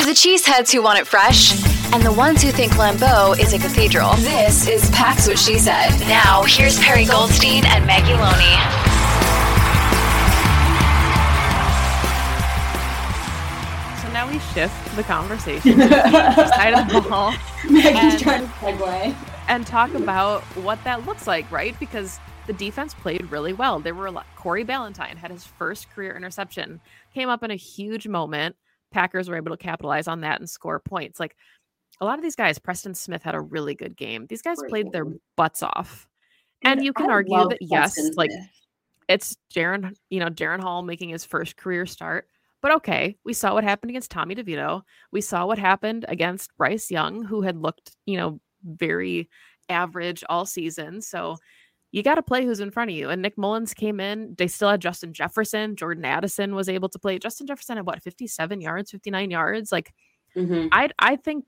For the cheeseheads who want it fresh, and the ones who think Lambeau is a cathedral, this is Pax What She Said. Now, here's Perri Goldstein and Maggie Loney. So now we shift the conversation to the side of the ball Maggie's and, trying to segue. and talk about what that looks like, right? Because the defense played really well. There were a lot. Corey Ballentine had his first career interception, came up in a huge moment. Packers were able to capitalize on that and score points. Like a lot of these guys, Preston Smith had a really good game. These guys Great played their butts off. And you can I argue that yes, Preston like it's Jaren, you know, Jaren Hall making his first career start. But okay, we saw what happened against Tommy DeVito. We saw what happened against Bryce Young, who had looked, you know, very average all season. So you got to play who's in front of you. And Nick Mullens came in. They still had Justin Jefferson. Jordan Addison was able to play. Justin Jefferson had what, 57 yards, 59 yards? Like, Mhm. I I think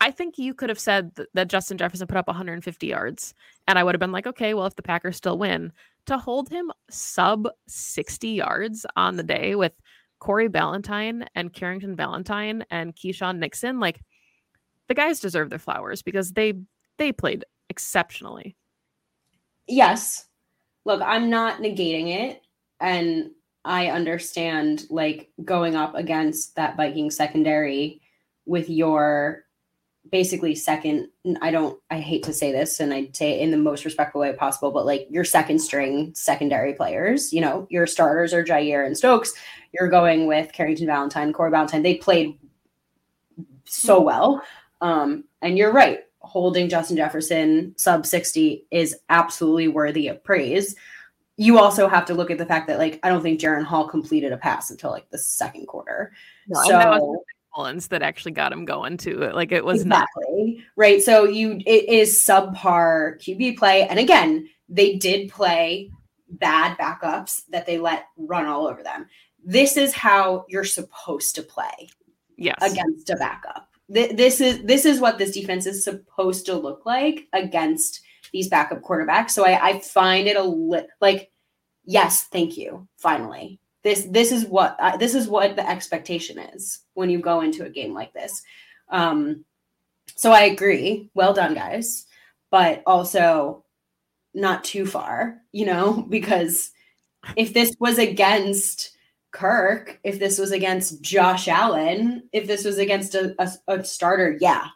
I think you could have said th- that Justin Jefferson put up 150 yards, and I would have been like, okay, well, if the Packers still win, to hold him sub 60 yards on the day with Corey Ballentine and Carrington Valentine and Keisean Nixon, like the guys deserve their flowers because they they played exceptionally. Yes. Look i'm not negating it and i understand like going up against that viking secondary with your basically second i don't i hate to say this and i say it in the most respectful way possible but like your second string secondary players you know your starters are jaire and stokes you're going with carrington valentine corey valentine they played so well um and you're right holding Justin Jefferson sub 60 is absolutely worthy of praise. You also have to look at the fact that like I don't think Jaren Hall completed a pass until like the second quarter. No, so and that was Mullens that actually got him going to it. Like it was not right. So you it is subpar QB play. And again, they did play bad backups that they let run all over them. This is how you're supposed to play yes. against a backup. Th- this is this is what this defense is supposed to look like against these backup quarterbacks. So I, I find it a li- like, yes, thank you. Finally, this this is what uh, this is what the expectation is when you go into a game like this. Um, so I agree. Well done, guys. But also not too far, you know, because if this was against Kirk, if this was against Josh Allen, if this was against a, a, a starter, yeah,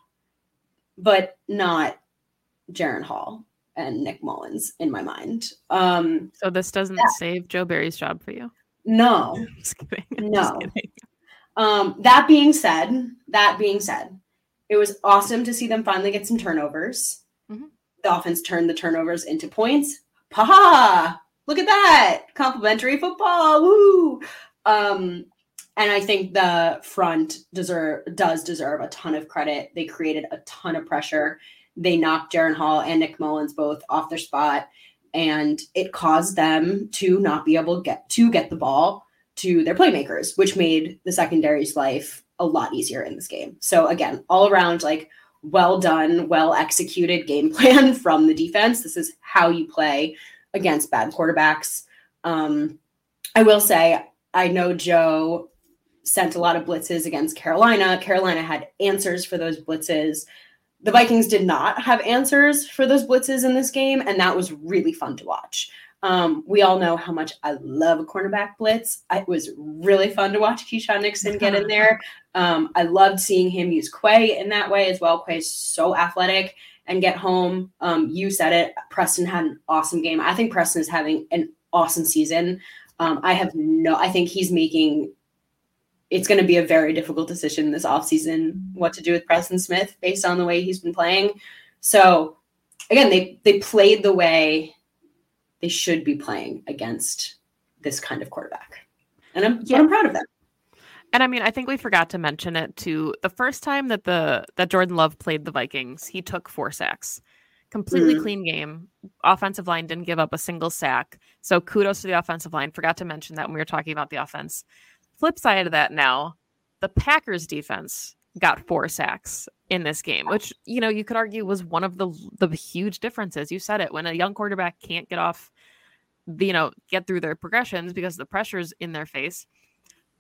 but not Jaren Hall and Nick Mullens in my mind. Um, so this doesn't yeah. save Joe Barry's job for you. No, just kidding. no. Just kidding. Um, that being said, that being said, it was awesome to see them finally get some turnovers. Mm-hmm. The offense turned the turnovers into points. Ha Look at that. Complimentary football. Woo! Um, and I think the front deserve does deserve a ton of credit. They created a ton of pressure. They knocked Jaren Hall and Nick Mullens both off their spot, and it caused them to not be able to get to get the ball to their playmakers, which made the secondary's life a lot easier in this game. So again, all around like well done, well executed game plan from the defense. This is how you play against bad quarterbacks. Um, I will say, I know Joe sent a lot of blitzes against Carolina. Carolina had answers for those blitzes. The Vikings did not have answers for those blitzes in this game, and that was really fun to watch. Um, we all know how much I love a cornerback blitz. It was really fun to watch Keisean Nixon get in there. Um, I loved seeing him use Quay in that way as well. Quay is so athletic and get home. Um, you said it. Preston had an awesome game. I think Preston is having an awesome season. Um, I have no, I think he's making, it's going to be a very difficult decision this offseason what to do with Preston Smith based on the way he's been playing. So again, they, they played the way they should be playing against this kind of quarterback. And I'm, yeah. I'm proud of them. And I mean, I think we forgot to mention it too. The first time that the that Jordan Love played the Vikings, he took four sacks. Completely mm-hmm. clean game. Offensive line didn't give up a single sack. So kudos to the offensive line. Forgot to mention that when we were talking about the offense. Flip side of that now, the Packers defense got four sacks in this game, which you know you could argue was one of the the huge differences. You said it when a young quarterback can't get off, you know, get through their progressions because the pressure's in their face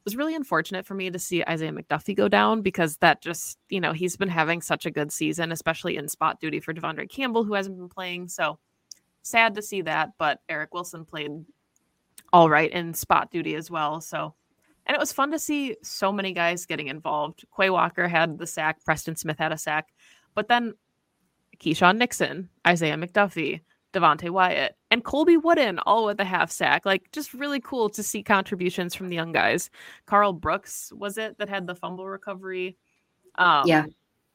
was really unfortunate for me to see Isaiah McDuffie go down because that just, you know, he's been having such a good season, especially in spot duty for De'Vondre Campbell, who hasn't been playing. So sad to see that. But Eric Wilson played all right in spot duty as well. So, and it was fun to see so many guys getting involved. Quay Walker had the sack, Preston Smith had a sack, but then Keisean Nixon, Isaiah McDuffie, Devonte Wyatt, and Colby Wooden all with a half sack. Like just really cool to see contributions from the young guys. Karl Brooks was it that had the fumble recovery? Um, yeah.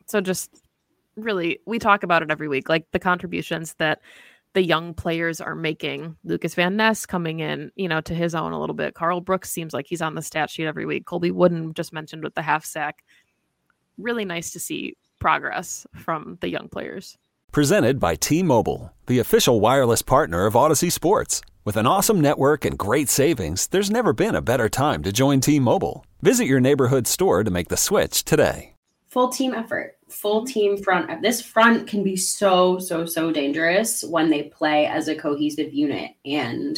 So just really, we talk about it every week, like the contributions that the young players are making. Lukas Van Ness coming in, you know, to his own a little bit. Karl Brooks seems like he's on the stat sheet every week. Colby Wooden just mentioned with the half sack. Really nice to see progress from the young players. Presented by T Mobile, the official wireless partner of Audacy Sports. With an awesome network and great savings, there's never been a better time to join T Mobile. Visit your neighborhood store to make the switch today. Full team effort, full team front. This front can be so, so, so dangerous when they play as a cohesive unit. And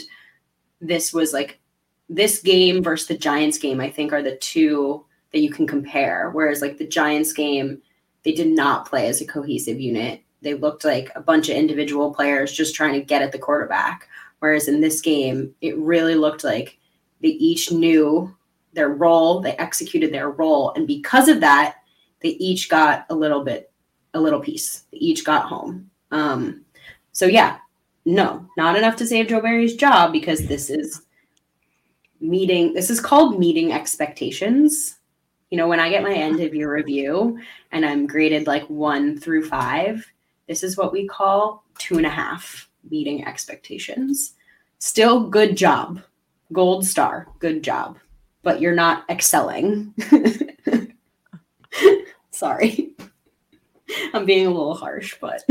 this was like this game versus the Giants game, I think, are the two that you can compare. Whereas, like the Giants game, they did not play as a cohesive unit they looked like a bunch of individual players just trying to get at the quarterback. Whereas in this game, it really looked like they each knew their role, they executed their role. And because of that, they each got a little bit, a little piece. They each got home. Um, so yeah, no, not enough to save Joe Barry's job because this is meeting, this is called meeting expectations. You know, when I get my end of year review and I'm graded like one through five, this is what we call two and a half meeting expectations. Still good job. Gold star. Good job. But you're not excelling. Sorry. I'm being a little harsh, but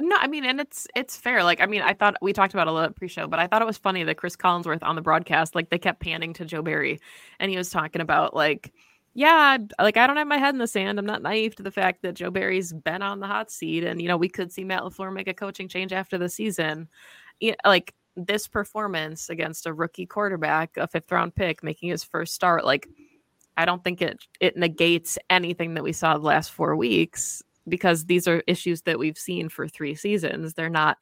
No, I mean, and it's it's fair. Like, I mean, I thought we talked about a little pre-show, but I thought it was funny that Cris Collinsworth on the broadcast, like, they kept panning to Joe Barry, and he was talking about like, yeah, like I don't have my head in the sand. I'm not naive to the fact that Joe Barry's been on the hot seat, and you know, we could see Matt LaFleur make a coaching change after the season. Yeah, like this performance against a rookie quarterback, a fifth round pick, making his first start, like I don't think it it negates anything that we saw the last four weeks because these are issues that we've seen for three seasons. They're not,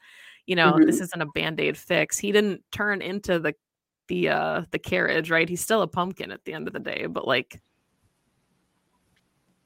you know, mm-hmm. this isn't a band-aid fix. He didn't turn into the the uh the carriage, right? He's still a pumpkin at the end of the day, but like